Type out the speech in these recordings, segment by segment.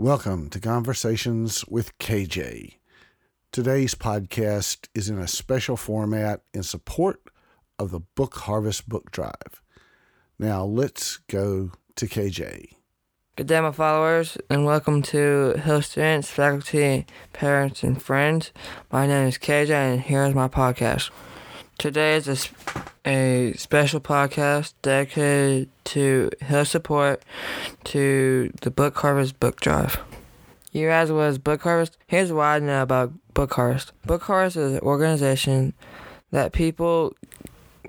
Welcome to Conversations with KJ. Today's podcast is in a special format in support of the Book Harvest Book Drive. Now let's go to KJ. Good day, my followers, and welcome to Hill students, faculty, parents, and friends. My name is KJ, and here's my podcast. Today is a, a special podcast dedicated to Hill support to the Book Harvest Book Drive. You what is Book Harvest? Here's what I know about Book Harvest. Book Harvest is an organization that people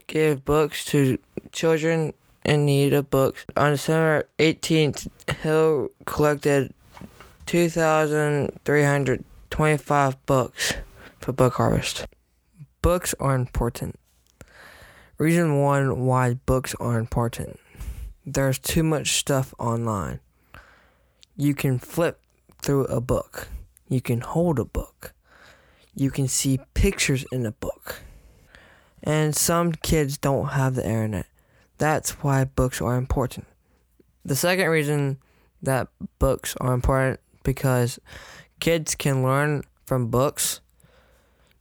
give books to children in need of books. On December 18th, Hill collected 2,325 books for Book Harvest. Books are important. Reason one why books are important. There's too much stuff online. You can flip through a book. You can hold a book. You can see pictures in a book. And some kids don't have the internet. That's why books are important. The second reason that books are important because kids can learn from books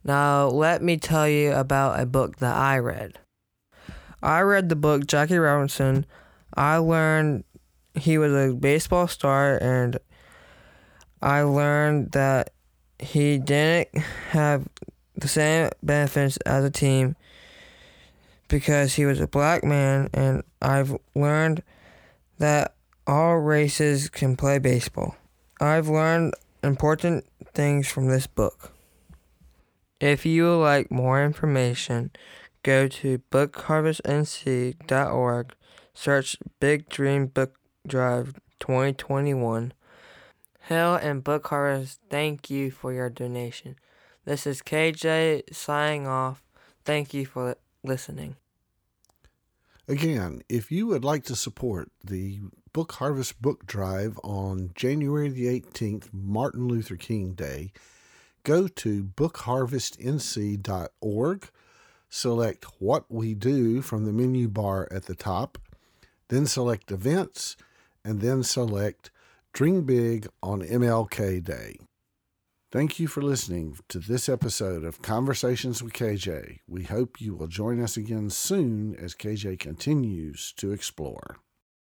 now, let me tell you about a book that I read. I read the book Jackie Robinson. I learned he was a baseball star, and I learned that he didn't have the same benefits as a team because he was a black man, and I've learned that all races can play baseball. I've learned important things from this book. If you would like more information, go to bookharvestnc.org, search Big Dream Book Drive 2021. Hill and Book Harvest, thank you for your donation. This is KJ signing off. Thank you for listening. Again, if you would like to support the Book Harvest Book Drive on January the 18th, Martin Luther King Day, go to bookharvestnc.org, select What We Do from the menu bar at the top, then select Events, and then select Dream Big on MLK Day. Thank you for listening to this episode of Conversations with KJ. We hope you will join us again soon as KJ continues to explore.